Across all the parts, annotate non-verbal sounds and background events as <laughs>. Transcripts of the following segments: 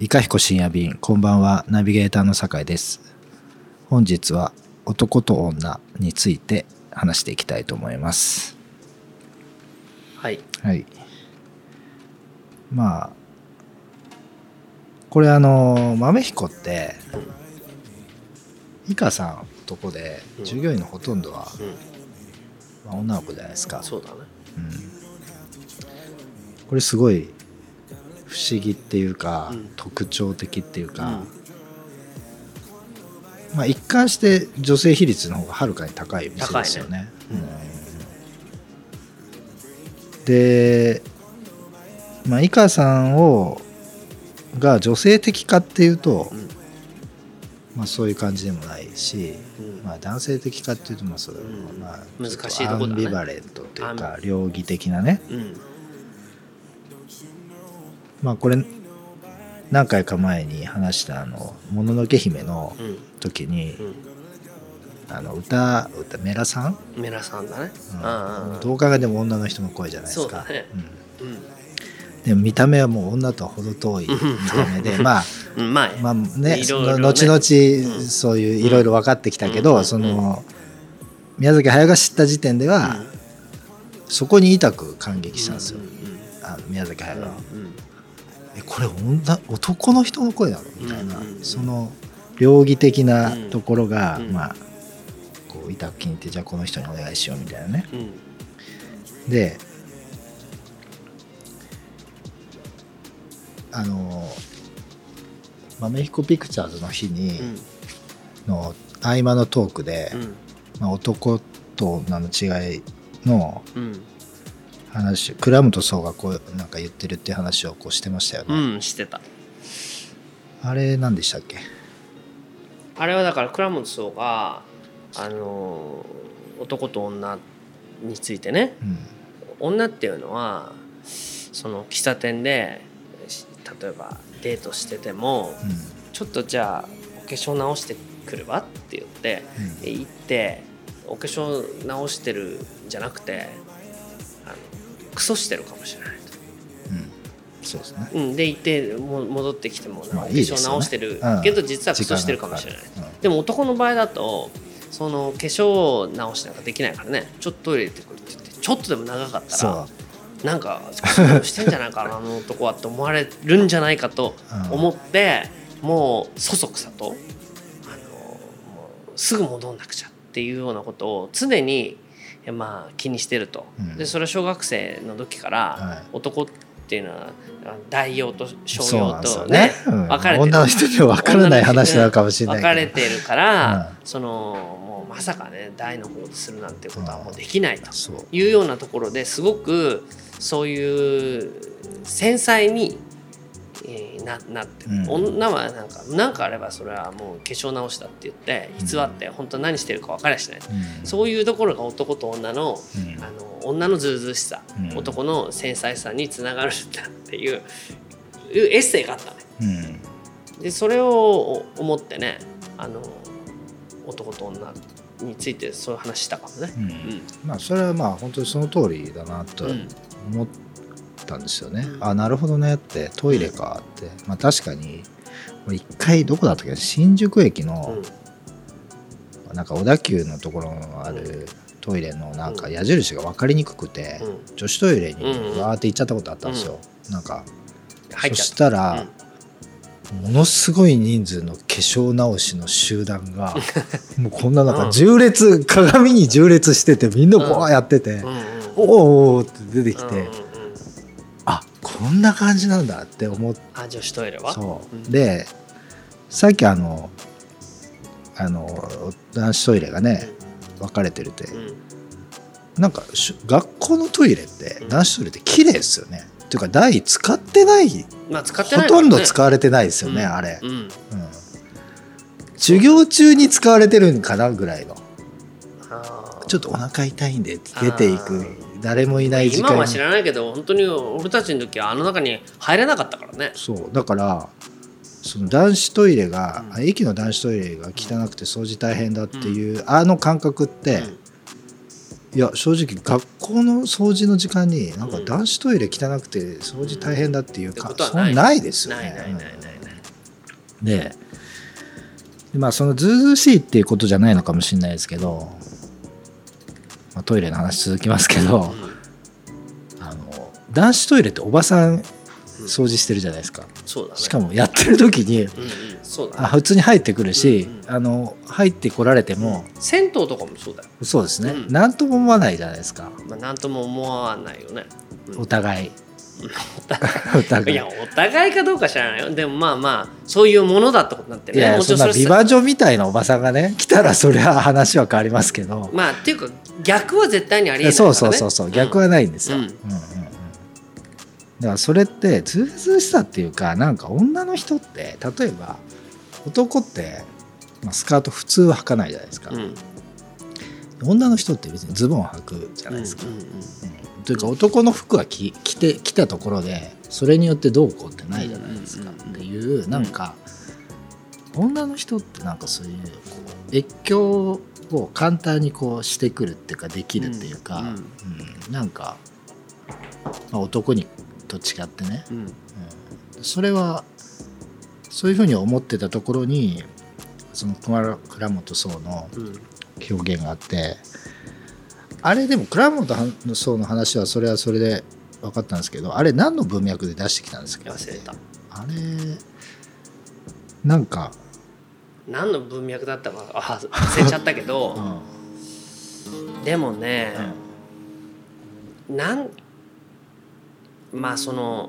いかひこ深夜便こんばんはナビゲーターの酒井です。本日は男と女について話していきたいと思います。はい。はい。まあこれあの豆彦っていかさんとこでうん。従業員のほとんどは、うん。まあ、女の子じゃないですか。そうだね。うん、これすごい不思議っていうか、うん。特徴的っていうか、うん。まあ一貫して女性比率の方がはるかに高い店ですよね。ね。うん。で、まあ、井川さんをが女性的かっていうと、うん。まあ、そういう感じでもないし、うん。まあ、男性的かっていうとまあそう、うん。まあ、難しいアンビバレントというアか両義的なね。うんまあこれ何回か前に話したあの「もののけ姫」のうん。時に、うん。あの歌歌メラさん、メラさんだね。うん。どう考えても女の人の声じゃないですか。でも見た目はもう女とは程遠い見た目でまあうん。まあまあねね。後々うん。そういういろいろ分かってきたけど、うん。その宮崎駿が知った時点では、そこに痛く感激したんですよ、あの宮崎駿は、えこれ女男の人の声なの？みたいな、その両義的なところが、うん。まあこう痛く気に入ってじゃあこの人にお願いしようみたいなね。であの豆彦ピクチャーズの日に、うん。の合間のトークで、うん。まあ、男と女の違いのうん話倉本壮がこうなんか言ってるっていう話をこうしてましたよね、うんしてた。あれ何でしたっけ？あれはだから倉本壮があの男と女についてね。うん。女っていうのはその喫茶店でし例えばデートしててもちょっとじゃあお化粧直してくるわって言ってうん。で行ってお化粧直してるんじゃなくてクソしてるかもしれないと。うん。うん。そうですね。うん、で行っても戻ってきてもなんかお化粧直してるうん。けど実はクソしてるかもしれない。時間がかかる。でも男の場合だとその化粧直しなんかできないからね。ちょっとトイレ行ってくるって言ってちょっとでも長かったそらなんかしてんじゃないかなあの男はって思われるんじゃないかと思って、もうそそくさとあのもうすぐ戻んなくちゃっていうようなことを常にまあ気にしてると、うん。でそれは小学生の時からはい。男っていうのはあ大用とう小用とねね、うん。分かれてる。女の人には分からない話なのかもしれない分かれてるから、うそのもうまさかね大の方でするなんてことはもうできないというようなところですごくそういう繊細に、えーななってる、うん。女はなんかなんかあればそれはもう化粧直しだって言って偽って本当は何してるか分かりゃしない、うん。そういうところが男と女のうん。あの女のずうずうしさ、うん。男の繊細さにつながるんだっていういうエッセイがあったね。うん。でそれを思ってねあの男と女についてそういう話したかもね。うん。うん。まあそれはまあ本当にその通りだなとうん。思ったんですよね、うん。あなるほどね。ってトイレかって、まあ確かに俺一回どこだったっけ？新宿駅のなんか小田急のところのあるトイレのなんか矢印が分かりにくくて、うん。女子トイレにわーって行っちゃったことあったんですよ、なんかそしたら、ものすごい人数の化粧直しの集団が <laughs> もうこんななんかうん。縦列、鏡に縦列しててみんなこうやってて、おーおーって出てきて、うんな感じなんだって思って。あ女子トイレは？そう、うん。でさっきあのあの男子トイレがね分かれてるって、うん。なんかし学校のトイレってうん。男子トイレって綺麗ですよね、っていうか台使ってないまあ使ってほないね。とんど使われてないですよね、うん。あれ、うん。うん。授業中に使われてるんかなぐらいの。ちょっとお腹痛いんで出ていく誰もいない時間。に今は知らないけど本当に俺たちの時はあの中に入れなかったからね。そう。だからその男子トイレが、うん。あ駅の男子トイレが汚くて掃除大変だっていう、あの感覚って、いや正直学校の掃除の時間になんかうん。男子トイレ汚くて掃除大変だっていうか、ってことはそんなないですよね。ないないないないでまあそのずうずうしいっていうことじゃないのかもしれないですけど、まあ、トイレの話続きますけど、あの男子トイレっておばさん掃除してるじゃないですか、そうだね。しかもやってる時にうんうん。そうだね。あ普通に入ってくるし、うんあの入ってこられても、銭湯とかもそうだよ、そうですね、うん。なんとも思わないじゃないですか。まあ、なんとも思わないよね。うん。お互い。お互い。<laughs> い。いやお互いかどうか知らないよ。でもまあまあそういうものだってことになってるね。いやそんなもちろんそれビバ女みたいなおばさんがね来たらそりゃ話は変わりますけど、まあっていうか逆は絶対にありえないね、そうそうそうそう。逆はないんですよ、うん。うんうんうん。だからそれってずうずうしさっていうかなんか女の人って例えば男って、まあ、スカート普通は履かないじゃないですか、うん。女の人って別にズボン履くじゃないですか、うんうんうん。というか男の服は着着て着たところでそれによってどうこうってないじゃないですか。うんうんうん。っていうなんか女の人ってなんかそういうこう越境を簡単にこうしてくるっていうかできるっていうか、うんうん。なんか、まあ、男にと違ってね、うん。うん。それはそういうふうに思ってたところにその倉倉本壮のうん。表現があってあれでも倉本壮の話はそれはそれで分かったんですけどあれ何の文脈で出してきたんですか？忘れた。あれなんか、何の文脈だったかあ忘れちゃったけうどん。でもね、なんまあその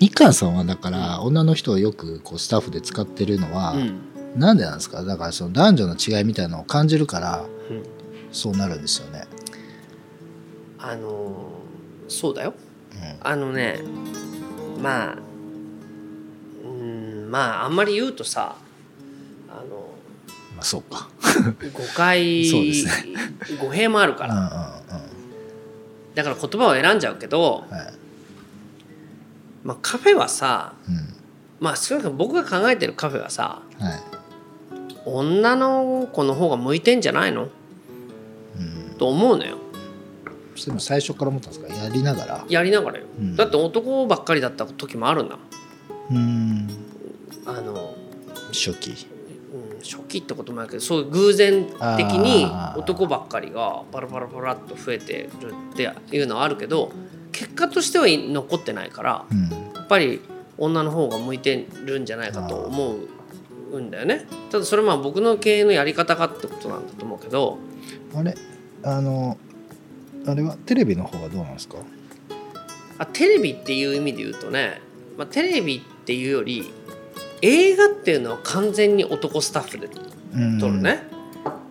みかんさんはだから女の人をよくこうスタッフで使ってるのは、うん。なんでなんですか？だからその男女の違いみたいなのを感じるからうん。そうなるんですよね。あのーそうだよ。うん。あのねまあうんまああんまり言うとさあのまあそうか。誤解そうです語弊もあるかうんうんうん。らだから言葉を選んじゃうけど、はい。まあ、カフェはさうん。まあ少なくとも僕が考えてるカフェはさはい。女の子の方が向いてんじゃないの？うん、と思うのよ。それも最初から思ったんですか？やりながら？やりながらよ、うん。だって男ばっかりだった時もあるんだうんあの、初期。うん、初期ってこともあるけどそういう偶然的に男ばっかりがパラパラパラっと増えてるっていうのはあるけど結果としては残ってないからうん。やっぱり女の方が向いてるんじゃないかと思うんだよね。ただそれはまあ僕の経営のやり方かってことなんだと思うけどあれ？あのあれはテレビの方はどうなんですか？あテレビっていう意味で言うとね、まあ、テレビっていうより映画っていうのは完全に男スタッフでうん撮るね、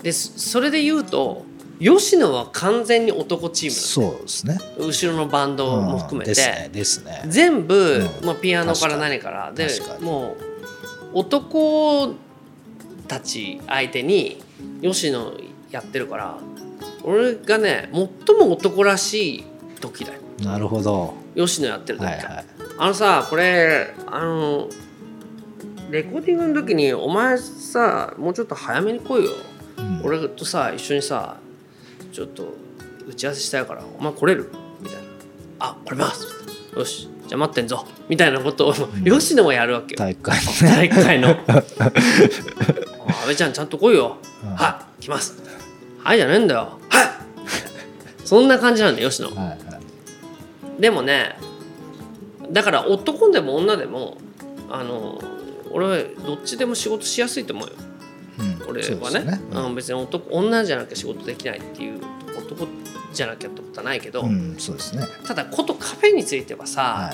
でそそれで言うと吉野は完全に男チーそうですね。ム後ろのバンドも含めて、うんですね。ね。全部、うんまあ、ピアノから何からでもう男たち相手に吉野やってるから俺がね最も男らしい時だよなるほど。吉野やってる時、はいはい。あのさこれあのレコーディングの時にお前さもうちょっと早めに来いよ、うん。俺とさ一緒にさちょっと打ち合わせしたいからお前来れる？みたいな「あ来れます」よし。じゃあ待ってんぞ。みたいなことを吉野もやるわけよ。体育会のね。大会の「<laughs> あ阿部ちゃんちゃんと来いよ、うん。はい来ます」「はい」じゃねえんだよ「はい」そんな感じなんだよ吉野はいはい。でもねだから男でも女でもあの俺はどっちでも仕事しやすいと思うよ。うん。俺はね。ね。うん、別に男女じゃなきゃ仕事できないっていう男じゃなきゃってことはないけど、うん、そうですね。ただことカフェについてはさ、は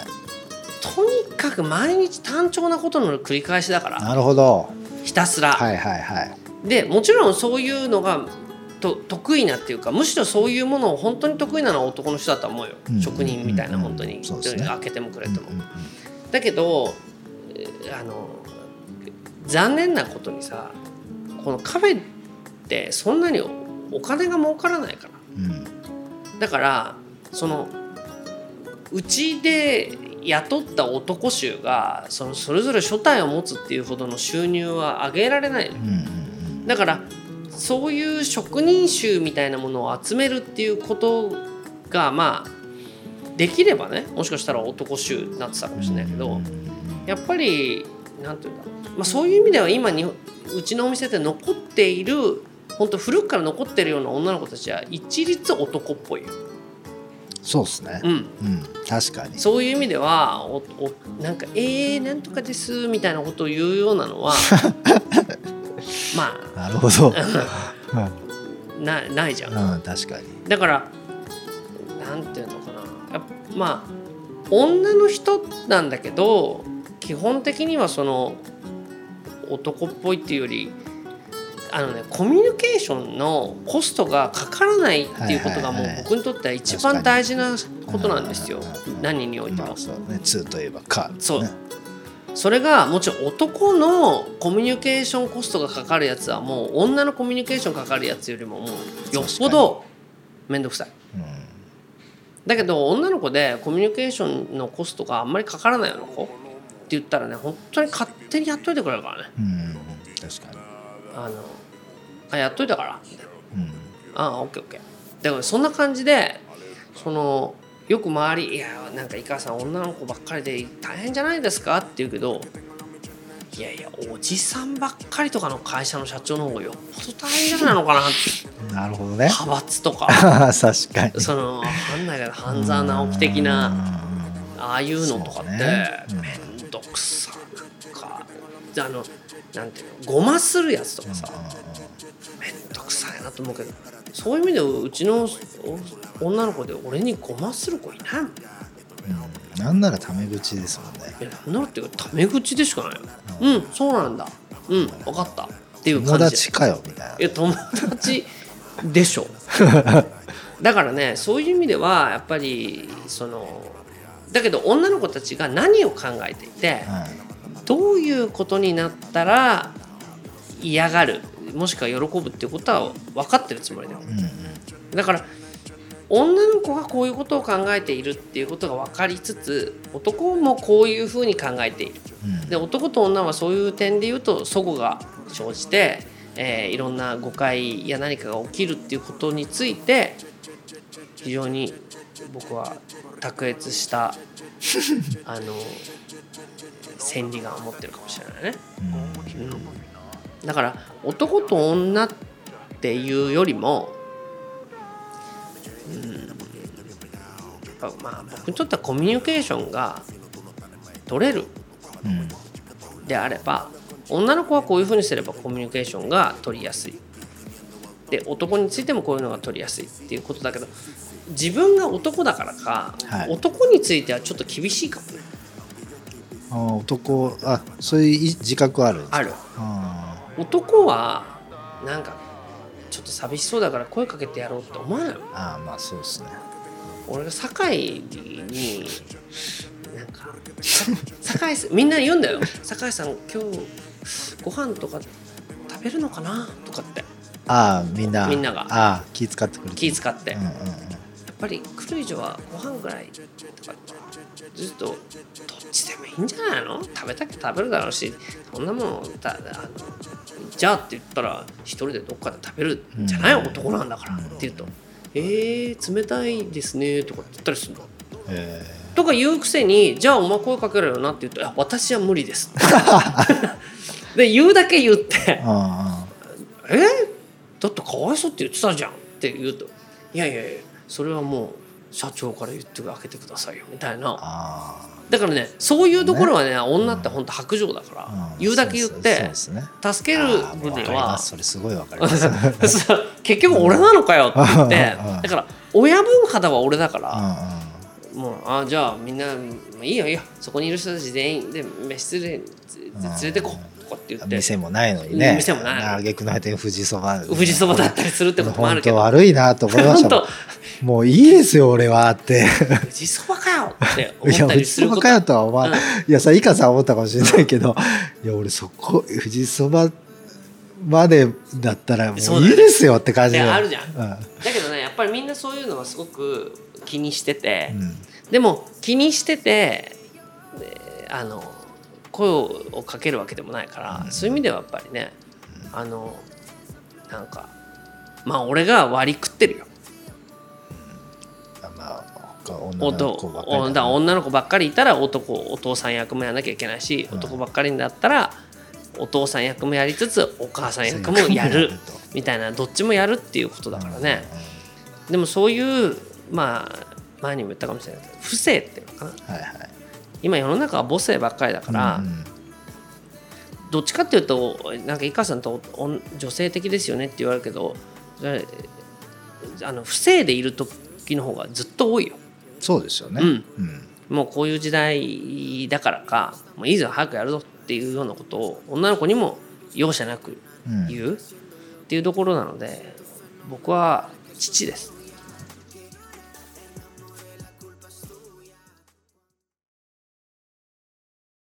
とにかく毎日単調なことの繰り返しだからい。なるほど。ひたすら、はいはいはい。でもちろんそういうのがと得意なっていうかむしろそういうものを本当に得意なのは男の人だと思うよ、うん。職人みたいなうん。本当に、そうですね。開けてもくれても、だけどえーあの残念なことにさこのカフェってそんなにおお金が儲からないから。うん。うんだからそのうちで雇った男衆がそのそれぞれ所帯を持つっていうほどの収入は上げられないの。うんうんだからそういう職人衆みたいなものを集めるっていうことがまあできればねもしかしたら男衆になってたかもしれないけど、うん。やっぱりなんていうんだまあ、そういう意味では今にうちのお店で残っている本当古くから残ってるような女の子たちは一律男っぽい。よ。そうですね。うん、うん。確かに。そういう意味ではおおなんか「えー、なんとかです」みたいなことを言うようなのは <laughs> まなるほど。あ <laughs> なないじゃん。うん、うん、確かに。だからなんていうのかな。やっぱまあ女の人なんだけど基本的にはその男っぽいっていうよりあのねコミュニケーションのコストがかからないっていうことがもう僕にとっては一番大事なことなんですよ。何においても。まあ。そうね2といえばかそう。ねそれがもちろん男のコミュニケーションコストがかかるやつはもう女のコミュニケーションかかるやつよりももうよっぽど面倒くさい。うん。だけど女の子でコミュニケーションのコストがあんまりかからないような子言ったらね本当に勝手にやっといてくれるからね。うん確かに。あのあやっといたから。みたいなうん。ああオッケーオッケー。だからそんな感じでそのよく周り「いやなんか井川さん女の子ばっかりで大変じゃないですか?」って言うけどいやいやおじさんばっかりとかの会社の社長の方がよっぽど大変じゃないのかなって。<laughs> なるほどね。派閥とか。<laughs> 確かに。そのわかんないけど半沢直樹的なああいうのとかってね。うん。面倒くさか。あのなんていうのごまするやつとかさ。面倒くさいなと思うけど。そういう意味ではうちのお女の子で俺にごまする子いないもん。うん。なんならタメ口ですもんね。いやなんならっていうかタメ口でしかないよ。うんそうなんだ。うん分かった。っていう友感じ。達かよみたいな。いや友達でしょ。<laughs> だからねそういう意味ではやっぱりそのだけど女の子たちが何を考えていてどういうことになったら嫌がるもしくは喜ぶっていうことは分かってるつもりだよ。うんうん。だから女の子がこういうことを考えているっていうことが分かりつつ男もこういうふうに考えている。うん。で男と女はそういう点で言うと齟齬が生じて、えーいろんな誤解や何かが起きるっていうことについて非常に僕は卓越した <laughs> あの千里眼を持ってるかもしれないね。うん、だから男と女っていうよりも、うん、やっぱまあ僕にとってはコミュニケーションが取れるうんであれば女の子はこういうふうにすればコミュニケーションが取りやすいで男についてもこういうのが取りやすいっていうことだけど自分が男だからか、はい。男についてはちょっと厳しいかもね。あ男あそういう自覚ある。ある。あ男はなんかちょっと寂しそうだから声かけてやろうって思わない？あーまあそうですね。俺が酒井になんか酒井さんみんな言うんだよ。<laughs> 酒井さん今日ご飯とか食べるのかな？とかって。ああみんな。みんなが。ああ気使ってくれて気使って、やうんうんぱり来る以上はご飯ぐらいとかずっとどっちでもいいんじゃないの？食べたきゃ食べるだろうしそんなものだあのじゃあって言ったら一人でどっかで食べるんじゃない、うん。男なんだからって言うと「えー、冷たいですね」とかって言ったりするの？えとか言うくせに「じゃあお前声かけろよな」って言うと「あ私は無理です」<laughs> で言うだけ言って。ー、あ「え？だってかわいそうって言ってたじゃん」って言うと「いやいやいやそれはもう社長から言ってあげてくださいよ」みたいあな。あだからねそういうところはね女って本当白状だから、あうん。言うだけ言ってね。助けるにはす。それすごいわかります。<laughs> 結局俺なのかよって言ってうんだから親分肌は俺だから。うんうん。もうあじゃあみんないいよいいよ。そこにいる人たち全員で飯連れ連れてこう。とかって言って。店もないのにね。店もない。あげくの果てに富士そば富士そばだったりするってこともあるけど。本当悪いなと思いましたも <laughs> ういいですよ俺はって。富士そばかよってい思ったや富士りすること。そばかよとは思わうん。いやさいかさん思ったかもしれないけど。いや俺そこ富士そばまでだったらもそういいですよって感じでであるじゃん。うん。だけどねやっぱりみんなそういうのはすごく気にしてて、うん。でも気にしててであの声をかけるわけでもないから、そういう意味ではやっぱりねあのなんかまあ俺が割り食ってるよ。まあ女の子ばっかり。だから女の子ばっかりいたら男お父さん役もやらなきゃいけないし、男ばっかりだったらお父さん役もやりつつお母さん役もやる。みたいなどっちもやるっていうことだからね、でもそういうまあ前にも言ったかもしれないけど不正っていうのかな、はいはい、今世の中は母性ばっかりだから、うんうん。どっちかっていうとなんか井川さんとお女性的ですよねって言われるけどあの不正でいる時の方がずっと多いよ。そうですよね、うん。うん。もうこういう時代だからかもういいぞ早くやるぞっていうようなことを女の子にも容赦なくうん。言うっていうところなので僕は父です